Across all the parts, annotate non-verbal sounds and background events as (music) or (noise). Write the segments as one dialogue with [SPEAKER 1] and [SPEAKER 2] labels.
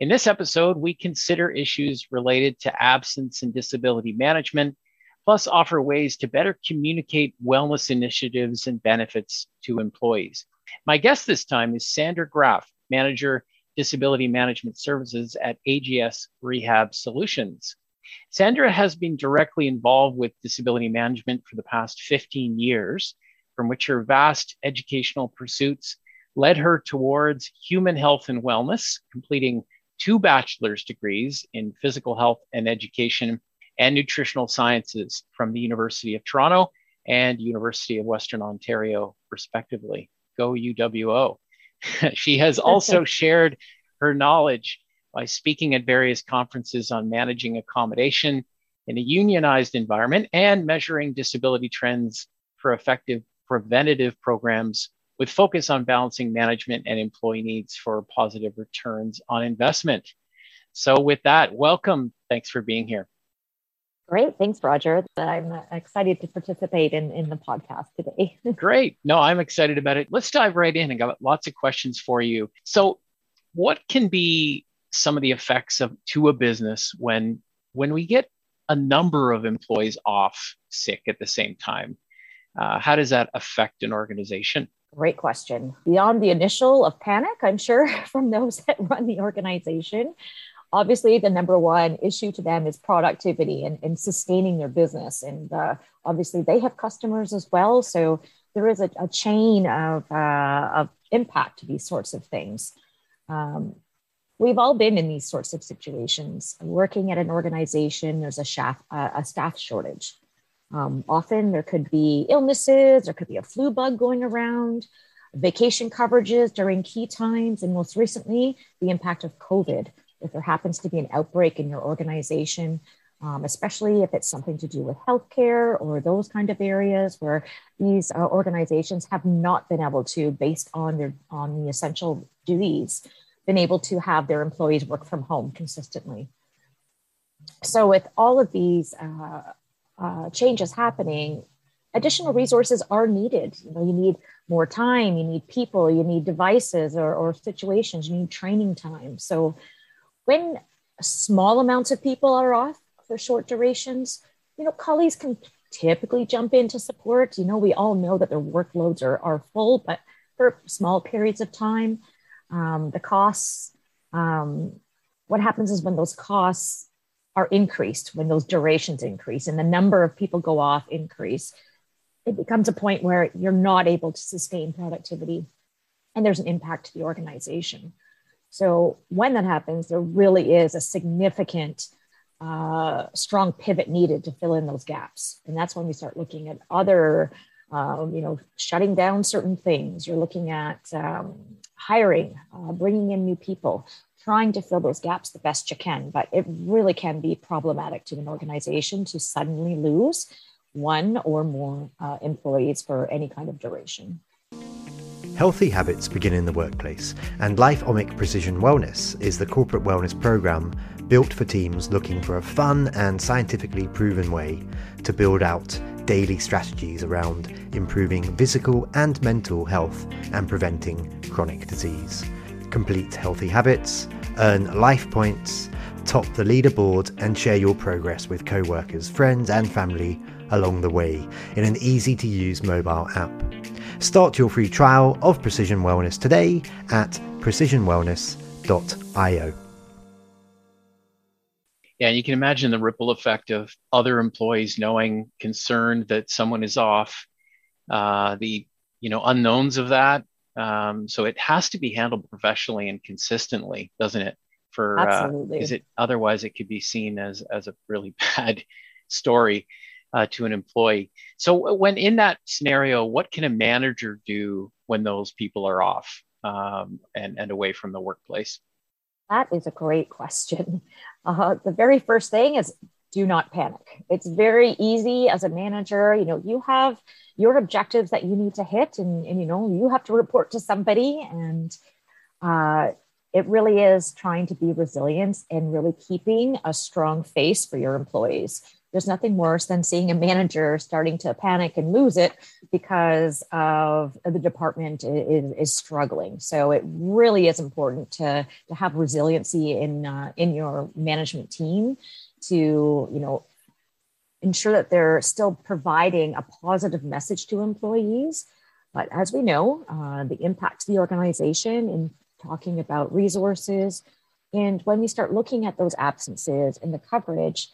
[SPEAKER 1] In this episode, we consider issues related to absence and disability management, plus offer ways to better communicate wellness initiatives and benefits to employees. My guest this time is Sandra Graf, Manager, Disability Management Services at AGS Rehab Solutions. Sandra has been directly involved with disability management for the past 15 years, from which her vast educational pursuits led her towards human health and wellness, completing two bachelor's degrees in physical health and education and nutritional sciences from the University of Toronto and University of Western Ontario, respectively. Go UWO. (laughs) she has also shared her knowledge by speaking at various conferences on managing accommodation in a unionized environment and measuring disability trends for effective preventative programs with focus on balancing management and employee needs for positive returns on investment. So, with that, welcome. Thanks for being here.
[SPEAKER 2] Great. Thanks, Roger. I'm excited to participate in, in the podcast today. (laughs)
[SPEAKER 1] Great. No, I'm excited about it. Let's dive right in. I got lots of questions for you. So, what can be some of the effects of to a business when when we get a number of employees off sick at the same time? Uh, how does that affect an organization?
[SPEAKER 2] Great question. Beyond the initial of panic, I'm sure (laughs) from those that run the organization, obviously the number one issue to them is productivity and, and sustaining their business. And uh, obviously they have customers as well. So there is a, a chain of, uh, of impact to these sorts of things. Um, we've all been in these sorts of situations. Working at an organization, there's a, staff, uh, a staff shortage. Um, often there could be illnesses, there could be a flu bug going around, vacation coverages during key times, and most recently, the impact of COVID. If there happens to be an outbreak in your organization, um, especially if it's something to do with healthcare or those kind of areas where these uh, organizations have not been able to, based on their on the essential duties, been able to have their employees work from home consistently. So, with all of these uh, uh, changes happening, additional resources are needed. You know, you need more time, you need people, you need devices or, or situations, you need training time. So when small amounts of people are off for short durations, you know, colleagues can typically jump in to support. You know, we all know that their workloads are, are full, but for small periods of time, um, the costs, um, what happens is when those costs are increased when those durations increase and the number of people go off increase it becomes a point where you're not able to sustain productivity and there's an impact to the organization. So when that happens there really is a significant uh, strong pivot needed to fill in those gaps. And that's when we start looking at other um, you know shutting down certain things. You're looking at um, hiring uh, bringing in new people trying to fill those gaps the best you can. But it really can be problematic to an organization to suddenly lose one or more uh, employees for any kind of duration.
[SPEAKER 3] Healthy habits begin in the workplace, and LifeOmic Precision Wellness is the corporate wellness program built for teams looking for a fun and scientifically proven way to build out daily strategies around improving physical and mental health and preventing chronic disease complete healthy habits, earn life points, top the leaderboard, and share your progress with co workers, friends, and family along the way in an easy to use mobile app. Start your free trial of Precision Wellness today at precisionwellness.io.
[SPEAKER 1] Yeah, you can imagine the ripple effect of other employees knowing, concerned that someone is off, uh, the you know unknowns of that, um, so it has to be handled professionally and consistently, doesn't it? For
[SPEAKER 2] Absolutely.
[SPEAKER 1] Uh, is it otherwise it could be seen as as a really (laughs) bad story uh, to an employee. So when in that scenario, what can a manager do when those people are off um, and and away from the workplace?
[SPEAKER 2] That is a great question. Uh, the very first thing is do not panic. It's very easy as a manager. You know, you have your objectives that you need to hit, and, and you know, you have to report to somebody. And uh, it really is trying to be resilient and really keeping a strong face for your employees. There's nothing worse than seeing a manager starting to panic and lose it because of the department is, is struggling. So it really is important to, to have resiliency in uh, in your management team to you know ensure that they're still providing a positive message to employees. But as we know, uh, the impact to the organization in talking about resources, and when we start looking at those absences and the coverage,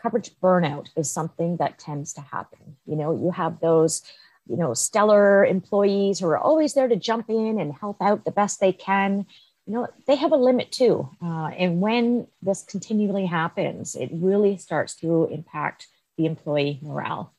[SPEAKER 2] coverage burnout is something that tends to happen. You know, you have those, you know, stellar employees who are always there to jump in and help out the best they can. You know, they have a limit too. Uh, and when this continually happens, it really starts to impact the employee morale.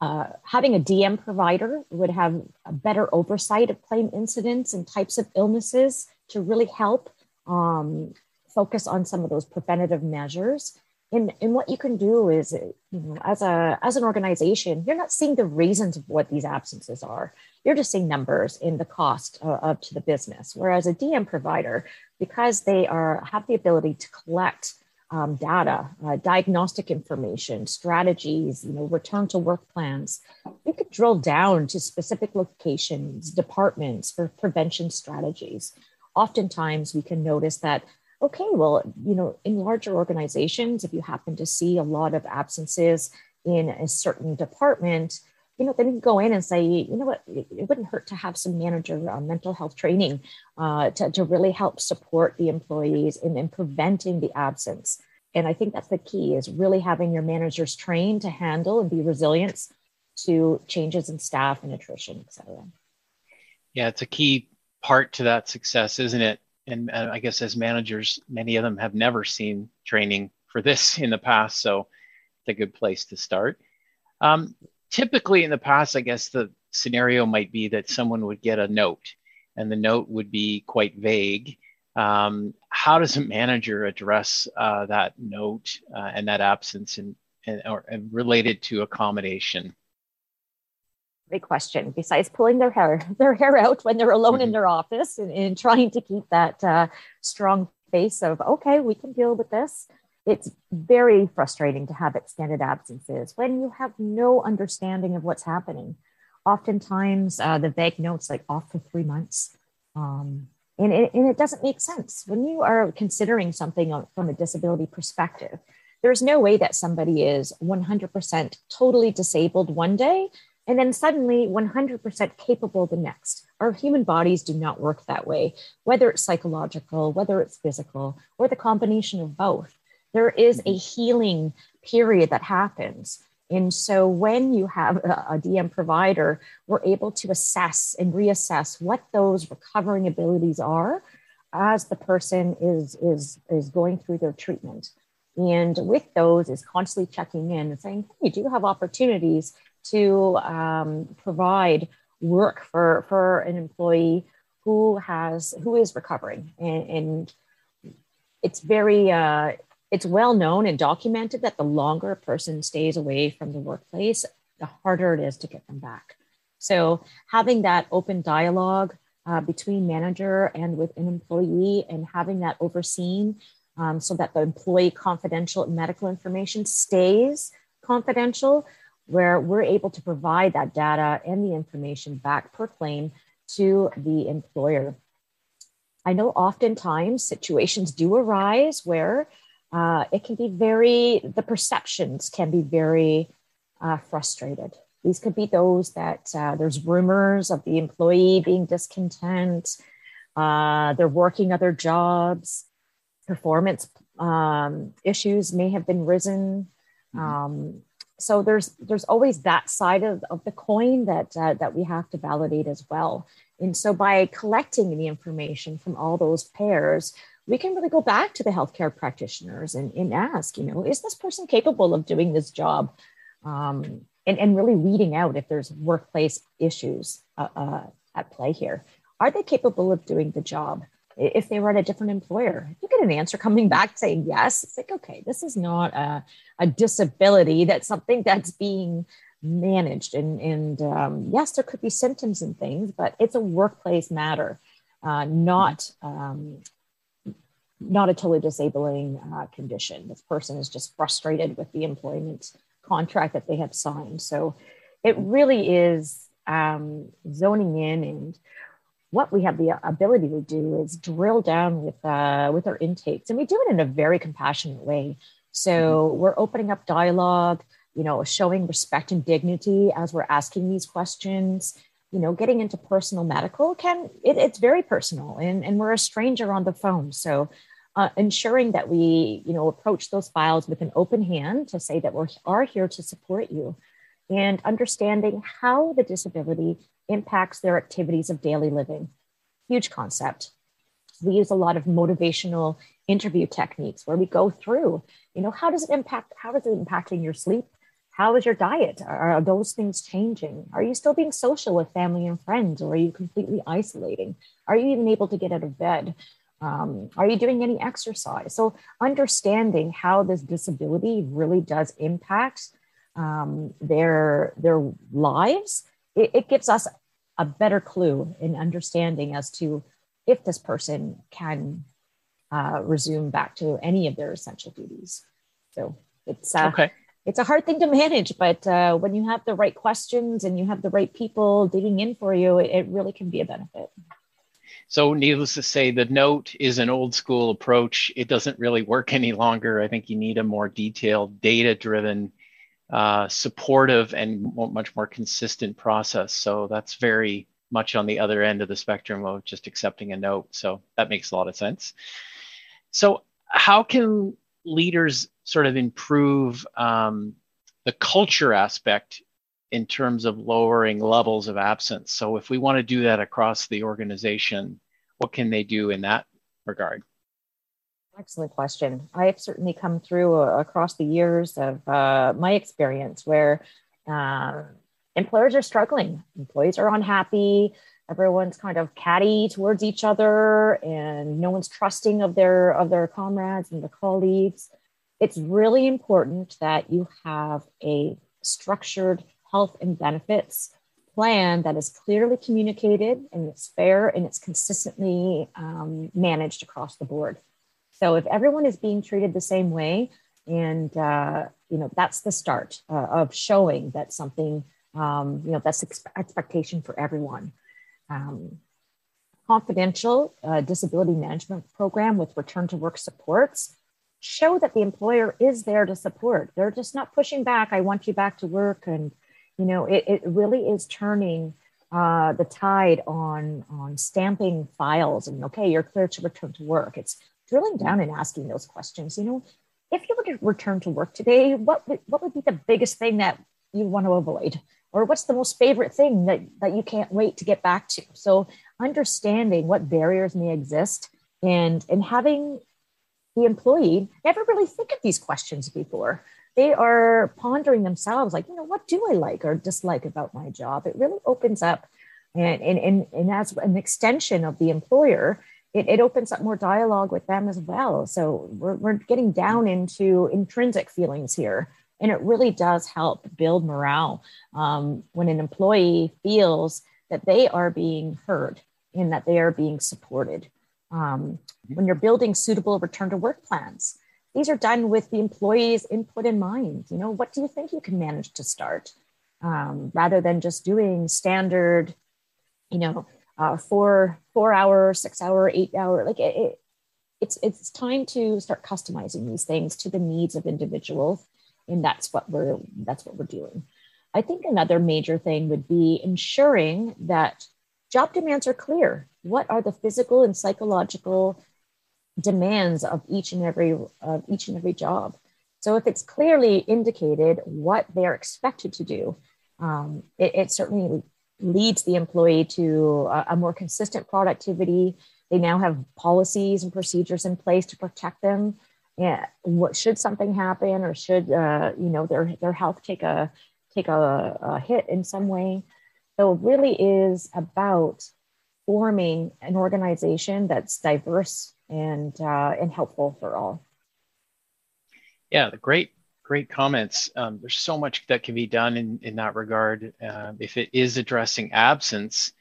[SPEAKER 2] Uh, having a DM provider would have a better oversight of claim incidents and types of illnesses to really help um, focus on some of those preventative measures. And, and what you can do is, you know, as a as an organization, you're not seeing the reasons of what these absences are. You're just seeing numbers in the cost of, of to the business. Whereas a DM provider, because they are have the ability to collect um, data, uh, diagnostic information, strategies, you know, return to work plans. You could drill down to specific locations, departments for prevention strategies. Oftentimes, we can notice that okay, well, you know, in larger organizations, if you happen to see a lot of absences in a certain department, you know, then you can go in and say, you know what, it, wouldn't hurt to have some manager uh, mental health training uh, to, to really help support the employees in, in preventing the absence. And I think that's the key is really having your managers trained to handle and be resilient to changes in staff and attrition, et cetera.
[SPEAKER 1] Yeah, it's a key part to that success, isn't it? And uh, I guess as managers, many of them have never seen training for this (laughs) in the past, so it's a good place to start. Um, typically, in the past, I guess the scenario might be that someone would get a note, and the note would be quite vague. Um, how does a manager address uh, that note uh, and that absence and, and, or, and related to accommodation?
[SPEAKER 2] Great question. Besides pulling their hair (laughs) their hair out when they're alone mm-hmm. in their office and, and, trying to keep that uh, strong face of okay, we can deal with this. It's very frustrating to have extended absences when you have no understanding of what's happening. Oftentimes, uh, the vague notes like off for three months, um, and, it, and it doesn't make sense when you are considering something from a disability perspective. There's no way that somebody is 100% totally disabled one day and then suddenly 100% capable the next. Our human bodies do not work that way, whether it's psychological, whether it's physical, or the combination of both. There is a mm-hmm. healing period that happens. And so when you have a, a DM provider, we're able to assess and reassess what those recovering abilities are as the person is, is, is going through their treatment. And with those is constantly checking in and saying, hey, do you have opportunities to um, provide work for for an employee who has who is recovering. And, and it's very uh, it's well known and documented that the longer a person stays away from the workplace the harder it is to get them back. So having that open dialogue uh, between manager and with an employee and having that overseen um, so that the employee confidential medical information stays confidential where we're able to provide that data and the information back per claim to the employer. I know oftentimes situations do arise where uh, it can be very, the perceptions can be very uh, frustrated. These could be those that uh, there's rumors of the employee being discontent, uh, they're working other jobs, performance um, issues may have been risen. Mm-hmm. Um, so there's there's always that side of, of the coin that uh, that we have to validate as well. And so by collecting the information from all those pairs we can really go back to the healthcare practitioners and, and ask you know is this person capable of doing this job? Um, and, and really weeding out if there's workplace issues uh, uh, at play here. Are they capable of doing the job if they were at a different employer. You get an answer coming back saying yes. It's like, okay, this is not a, a disability. That's something that's being managed. And, and um, yes, there could be symptoms and things, but it's a workplace matter, uh, not, um, not a totally disabling uh, condition. This person is just frustrated with the employment contract that they have signed. So it really is um, zoning in and what we have the ability to do is drill down with uh, with our intakes and we do it in a very compassionate way. So mm-hmm. we're opening up dialogue you know showing respect and dignity as we're asking these questions. You know getting into personal medical can it, it's very personal and, and we're a stranger on the phone. So uh, ensuring that we you know approach those files with an open hand to say that we are here to support you and understanding how the disability impacts their activities of daily living. Huge concept. We use a lot of motivational interview techniques where we go through, you know, how does it impact, how is it impacting your sleep? How is your diet? Are, those things changing? Are you still being social with family and friends, or are you completely isolating? Are you even able to get out of bed? Um, are you doing any exercise? So, understanding how this disability really does impact um, their their lives, it, it gives us a better clue in understanding as to if this person can uh, resume back to any of their essential duties. So it's uh, okay. It's a hard thing to manage, but uh, when you have the right questions and you have the right people digging in for you, it, it really can be a benefit.
[SPEAKER 1] So, needless to say, the note is an old school approach. It doesn't really work (laughs) any longer. I think you need a more detailed, data driven uh, supportive and much more consistent process. So that's very much on the other end of the spectrum of just accepting a note. So that makes a lot of sense. So, how can leaders sort of improve um, the culture aspect in terms of lowering levels of absence? So, if we want to do that across the organization, what can they do in that regard?
[SPEAKER 2] Excellent question. I've certainly come through uh, across the years of uh, my experience where uh, employers are struggling, employees are unhappy, everyone's kind of catty towards each other, and no one's trusting of their of their comrades and their colleagues. It's really important that you have a structured health and benefits plan that is clearly communicated and it's fair and it's consistently um, managed across the board. So if everyone is being treated the same way, and uh, you know that's the start uh, of showing that something um, you know that's ex- expectation for everyone. Um, confidential uh, disability management program with return to work supports show that the employer is there to support. They're just not pushing back. I want you back to work, and you know it, it really is turning uh, the tide on on stamping files and okay, you're clear to return to work. It's drilling down and asking those questions. You know, if you were to return to work today, what would, what would be the biggest thing that you want to avoid? Or what's the most favorite thing that, that you can't wait to get back to? So understanding what barriers may exist and, and having the employee never really think of these questions before. They are pondering themselves like, you know, what do I like or dislike about my job? It really opens up and, and, and, and as an extension of the employer, it, it opens up more dialogue with them as well. So we're, we're getting down into intrinsic feelings here. And it really does help build morale um, when an employee feels that they are being heard and that they are being supported. Um, when you're building suitable return to work plans, these are done with the employee's input in mind. You know, what do you think you can manage to start? Um, rather than just doing standard, you know, uh, four four hour, six hour, eight hour. Like it, it, it's it's time to start customizing these things to the needs of individuals, and that's what we're that's what we're doing. I think another major thing would be ensuring that job demands are clear. What are the physical and psychological demands of each and every of each and every job? So if it's clearly indicated what they're expected to do, um, it, it, certainly leads the employee to a, a, more consistent productivity. They now have policies and procedures in place to protect them. And what should something happen, or should uh, you know their their health take a take a, a hit in some way? So it really is about forming an organization that's diverse and uh, and helpful for all.
[SPEAKER 1] Yeah, the great, great comments. Um, there's so much that can be done in in that regard. Uh, if it is addressing absence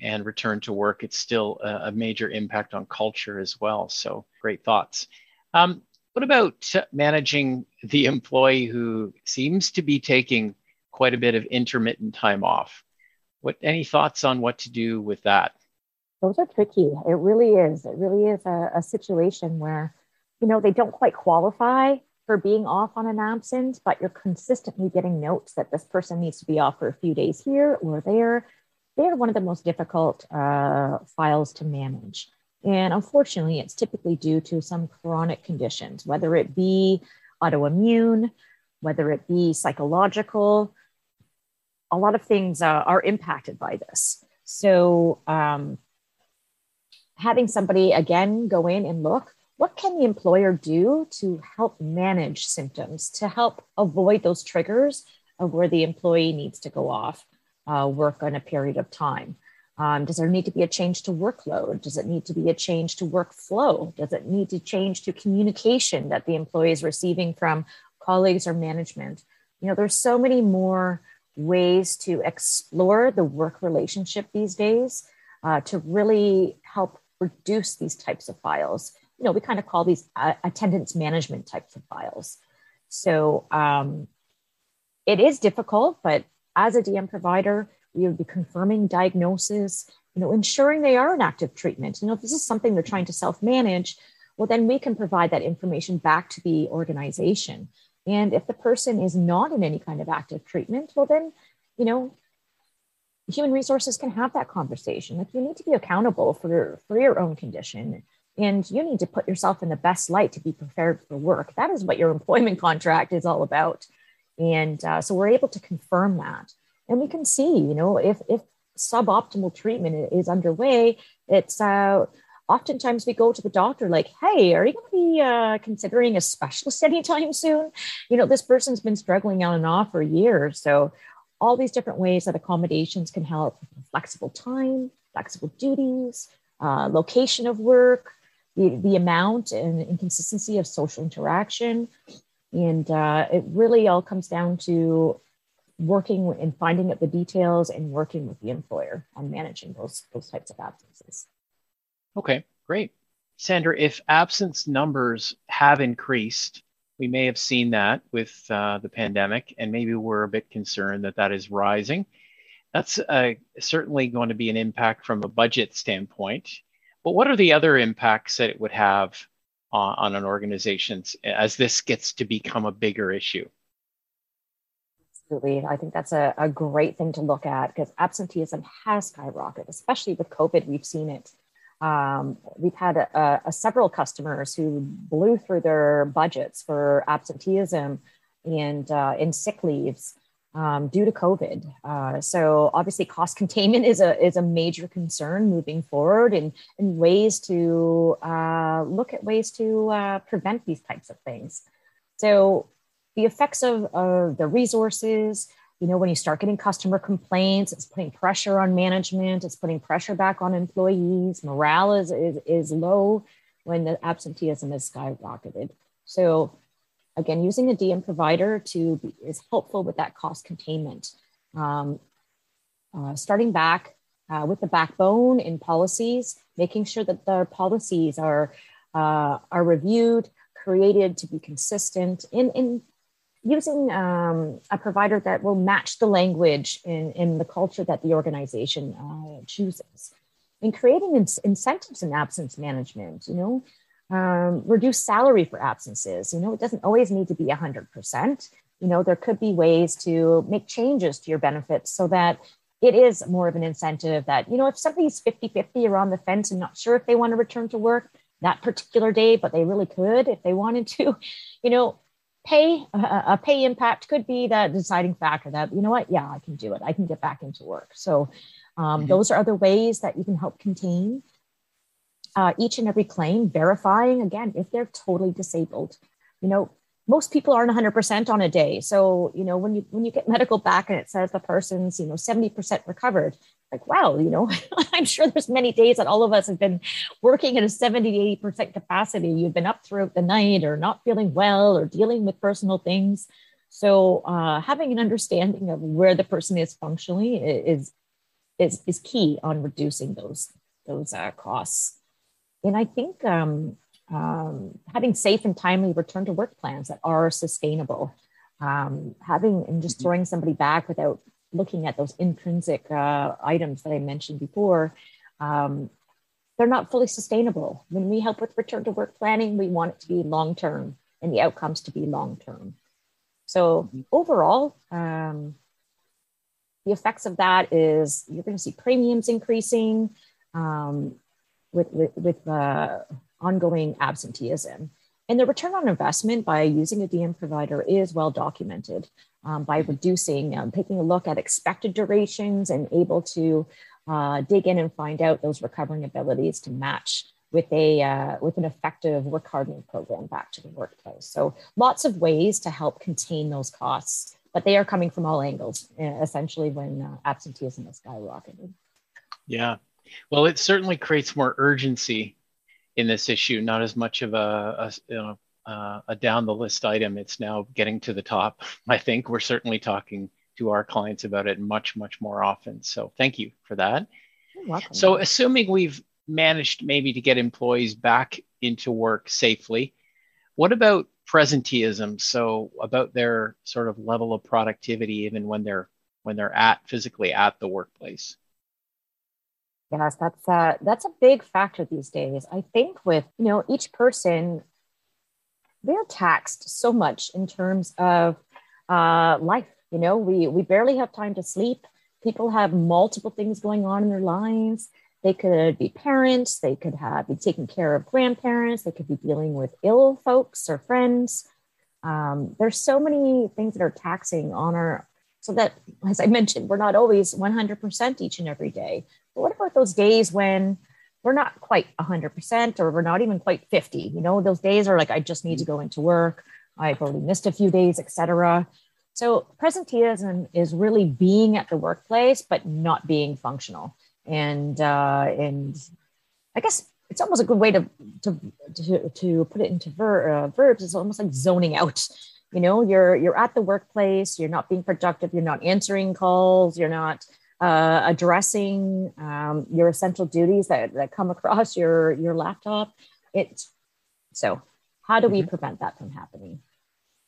[SPEAKER 1] and return to work, it's still a, a major impact on culture as well. So great thoughts. Um, what about managing the employee who seems to be taking quite a bit of intermittent time off? What any thoughts on what to do with that?
[SPEAKER 2] Those are tricky. It really is. It really is a, a situation where, you know, they don't quite qualify for being off on an absence, but you're consistently getting notes that this person needs to be off for a few days here or there. They are one of the most difficult uh, files to manage. And unfortunately, it's typically due to some chronic conditions, whether it be autoimmune, whether it be psychological. A lot of things uh, are impacted by this. So, um, having somebody again go in and look what can the employer do to help manage symptoms, to help avoid those triggers of where the employee needs to go off uh, work on a period of time? Um, does there need to be a change to workload? Does it need to be a change to workflow? Does it need to change to communication that the employee is receiving from colleagues or management? You know, there's so many more ways to explore the work relationship these days uh, to really help reduce these types of files. You know, we kind of call these uh, attendance management types of files. So um, it is difficult, but as a DM provider, we would be confirming diagnosis, you know, ensuring they are in active treatment. You know, if this is something they're trying to self-manage, well, then we can provide that information back to the organization. And if the person is not in any kind of active treatment, well, then, you know, human resources can have that conversation. Like you need to be accountable for, for your own condition and you need to put yourself in the best light to be prepared for work. That is what your employment contract is all about. And uh, so we're able to confirm that and we can see you know if if suboptimal treatment is underway it's uh oftentimes we go to the doctor like hey are you going to be uh, considering a specialist anytime soon you know this person's been struggling on and off for years so all these different ways that accommodations can help flexible time flexible duties uh, location of work the, the amount and, inconsistency of social interaction and uh, it really all comes down to working and finding out the details and working with the employer on managing those those types of absences.
[SPEAKER 1] Okay, great. Sandra, if absence numbers have increased, we may have seen that with uh, the pandemic, and maybe we're a bit concerned that that is rising. That's uh, certainly going to be an impact from a budget standpoint. But what are the other impacts that it would have on, on an organization as this gets to become a bigger issue?
[SPEAKER 2] Absolutely. I think that's a, a great thing to look at because absenteeism has skyrocketed, especially with COVID. We've seen it. Um, we've had a, a, several customers who blew through their budgets for absenteeism and uh, in sick leaves um, due to COVID. Uh, so obviously, cost containment is a is a major concern moving forward, and and ways to uh, look at ways to uh, prevent these types of things. So the effects of, of the resources you know when you start getting customer complaints it's putting pressure on management it's putting pressure back on employees morale is, is, is low when the absenteeism is skyrocketed so again using a dm provider to be, is helpful with that cost containment. Um, uh, starting back uh, with the backbone in policies making sure that the policies are uh, are reviewed created to be consistent in, in using um, a provider that will match the language in, in the culture that the organization uh, chooses. And creating in- incentives in absence management you know um, reduce salary for absences. You know it doesn't always need to be 100% you know there could be ways to make changes to your benefits so that it is more of an incentive that you know if somebody's 50-50 or on the fence and not sure if they want to return to work that particular day but they really could if they wanted to (laughs) you know pay a pay impact could be that deciding factor that you know what? Yeah i can do it. I can get back into work. So um, mm-hmm. those are other ways that you can help contain uh, each and every claim verifying again if they're totally disabled you know most people aren't 100% on a day so you know when you when you get medical back and it says the person's you know 70% recovered like, wow, you know, (laughs) I'm sure there's many days that all of us have been working at a 70 80% capacity. You've been up throughout the night or not feeling well or dealing with personal things. So uh, having an understanding of where the person is functionally is, is, is key on reducing those, those uh, costs. And I think um, um, having safe and timely return to work plans that are sustainable, um, having and just mm-hmm. throwing somebody back without looking at those intrinsic uh, items that I mentioned before, um, they're not fully sustainable. When we help with return to work planning, we want it to be long term and the outcomes to be long term. So mm-hmm. overall, um, the effects of that is you're going to see premiums increasing um, with with, uh, ongoing absenteeism. And the return on investment by using a DM provider is well documented um, by reducing, um, taking a look at expected durations and able to uh, dig in and find out those recovering abilities to match with a uh, with an effective work hardening program back to the workplace. So lots of ways to help contain those costs, but they are coming from all angles. Essentially, when uh, absenteeism has skyrocketed.
[SPEAKER 1] Yeah, well, it certainly creates more urgency in this issue. Not as much of a, a you know, uh, a down the list item. It's now getting to the top. I think we're certainly talking to our clients about it much, much more often. So thank you for that. So, assuming we've managed maybe to get employees back into work safely, what about presenteeism? So, about their sort of level of productivity, even when they're when they're at physically at the workplace.
[SPEAKER 2] Yes, that's uh, that's a big factor these days. I think with you know each person they're taxed so much in terms of uh, life. You know, we we barely have time to sleep. People have multiple things going on in their lives. They could be parents. They could have be taking care of grandparents. They could be dealing with ill folks or friends. Um, there's so many things that are taxing on our. So that, as I mentioned, we're not always 100% each and every day. But what about those days when we're not quite 100% or we're not even quite 50 you know those days are like i just need to go into work. I've already missed a few days etc so presenteeism is really being at the workplace but not being functional. And uh, and i guess it's almost a good way to to to, to put it into ver, uh, verbs. It's almost like zoning out. You know you're you're at the workplace. You're not being productive. You're not answering calls. You're not uh, addressing um, your essential duties that, that come across your, your laptop. It's so how do we mm-hmm. prevent that from happening?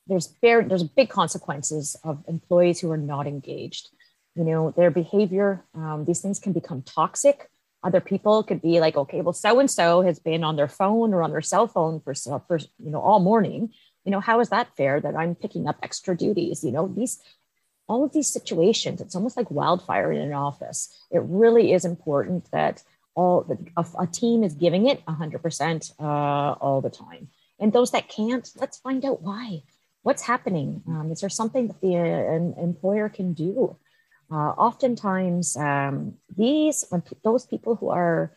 [SPEAKER 2] There's very, there's big consequences of employees who are not engaged. You know, their behavior, um, these things can become toxic. Other people could be like, okay, well, so and so has been on their phone or on their cell phone for, for you know all morning. You know, how is that fair that I'm picking up extra duties? You know, these all of these situations, it's almost like wildfire in an office. It really is important that all a, a team is giving it 100% uh, all the time. And those that can't, let's find out why. What's happening? Um, is there something that the uh, employer can do? Uh, oftentimes, um, these when p- those people who are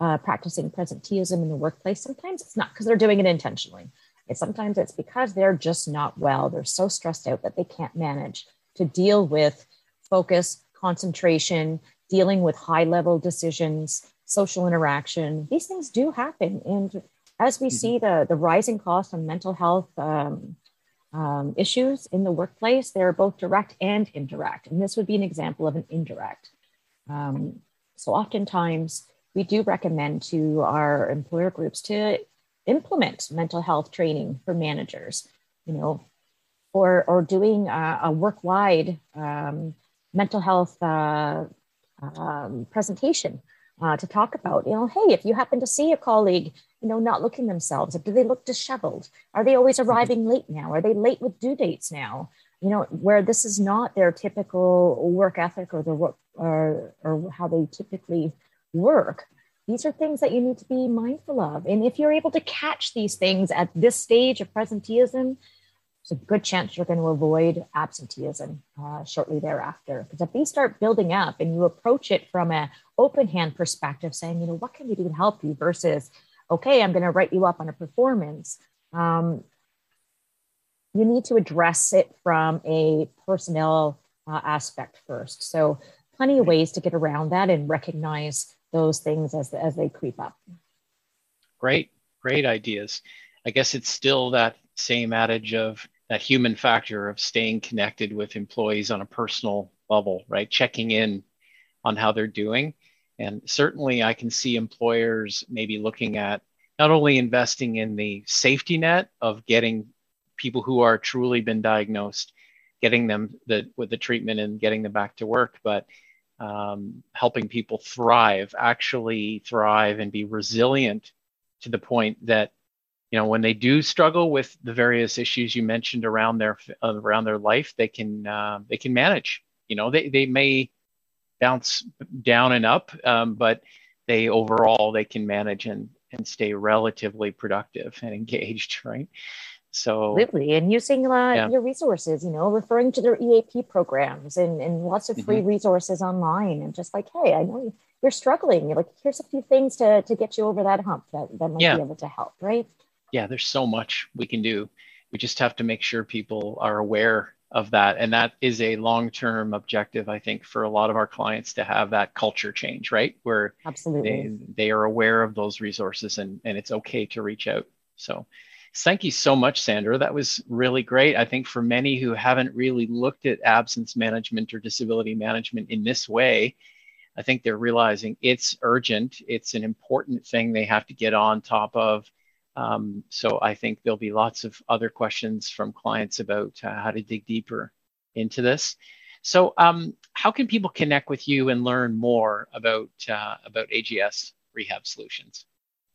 [SPEAKER 2] uh, practicing presenteeism in the workplace, sometimes it's not because they're doing it intentionally. It's sometimes it's because they're just not well. They're so stressed out that they can't manage to deal with focus, concentration, dealing with high level decisions, social interaction. These things do happen. And as we mm-hmm. see the, the rising cost on mental health um, um, issues in the workplace, they're both direct and indirect. And this would be an example of an indirect. Um, so oftentimes, we do recommend to our employer groups to implement mental health training for managers. You know, or or doing a, a work wide um, mental health uh, um, presentation uh, to talk about you know hey if you happen to see a colleague you know not looking themselves do they look disheveled? Are they always mm-hmm. arriving late now? Are they late with due dates now? You know where this is not their typical work ethic or the work or, or how they typically work these are things that you need to be mindful of. And if you're able to catch these things at this stage of presenteeism a good chance you're going to avoid absenteeism uh, shortly thereafter. Because if these start building up and you approach it from an open hand perspective, saying, you know, what can we do to help you versus, okay, I'm going to write you up on a performance. Um, you need to address it from a personnel uh, aspect first. So plenty of ways to get around that and recognize those things as, as they creep up.
[SPEAKER 1] Great, great ideas. I guess it's still that same adage of that human factor of staying connected with employees on a personal level, right? Checking in on how they're doing. And certainly, I can see employers maybe looking at not only investing in the safety net of getting people who are truly been diagnosed, getting them the, with the treatment and getting them back to work, but um, helping people thrive, actually thrive and be resilient to the point that you know when they do struggle with the various issues you mentioned around their around their life, they can uh, they can manage. You know, they they may bounce down and up, um, but they overall they can manage and and stay relatively productive and (laughs) engaged, right? So
[SPEAKER 2] absolutely, and using uh, yeah. your resources, you know, referring to their EAP programs and and lots of free mm-hmm. resources online, and just like, hey, I know you're struggling. You're like, here's a few things to to get you over that hump that that might yeah. be able to help, right?
[SPEAKER 1] Yeah, there's so much we can do. We just have to make sure people are aware of that. And that is a long-term objective i think for a lot of our clients to have that culture change right? Where
[SPEAKER 2] absolutely.
[SPEAKER 1] they, they are aware of those resources and and it's okay to reach out. So thank you so much sandra. That was really great. I think for many who haven't really looked at absence management or disability management in this way i think they're realizing it's urgent. It's an important thing they have to get on top of um, so I think there'll be lots of other questions from clients about uh, how to dig deeper into this. So um, how can people connect with you and learn more about uh, about AGS Rehab Solutions?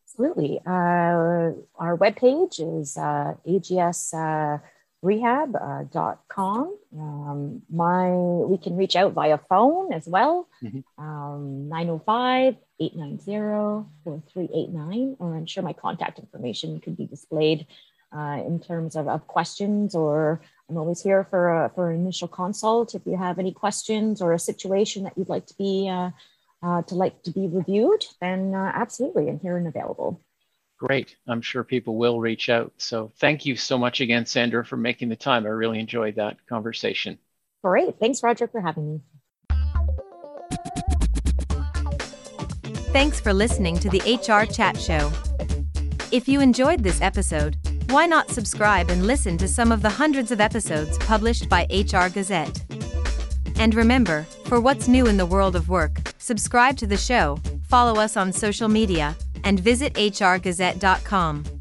[SPEAKER 2] Absolutely. Uh, our webpage is uh, AGS uh, rehab.com. Uh, um, my, we can reach out via phone as well, mm-hmm. um, 905 890 4389, or I'm sure my contact information could be displayed uh, in terms of, of, questions, or I'm always here for, a, for an initial consult. If you have any questions or a situation that you'd like to be uh, uh, to like to be reviewed, then uh, absolutely, I'm here and available.
[SPEAKER 1] Great. I'm sure people will reach out. So thank you so much again, Sandra, for making the time. I really enjoyed that conversation.
[SPEAKER 2] Great. Thanks, Roger, for having me.
[SPEAKER 4] Thanks for listening to the HR Chat Show. If you enjoyed this episode, why not subscribe and listen to some of the hundreds of episodes published by HR Gazette? And remember, for what's new in the world of work, subscribe to the show, follow us on social media, and visit hrgazette.com.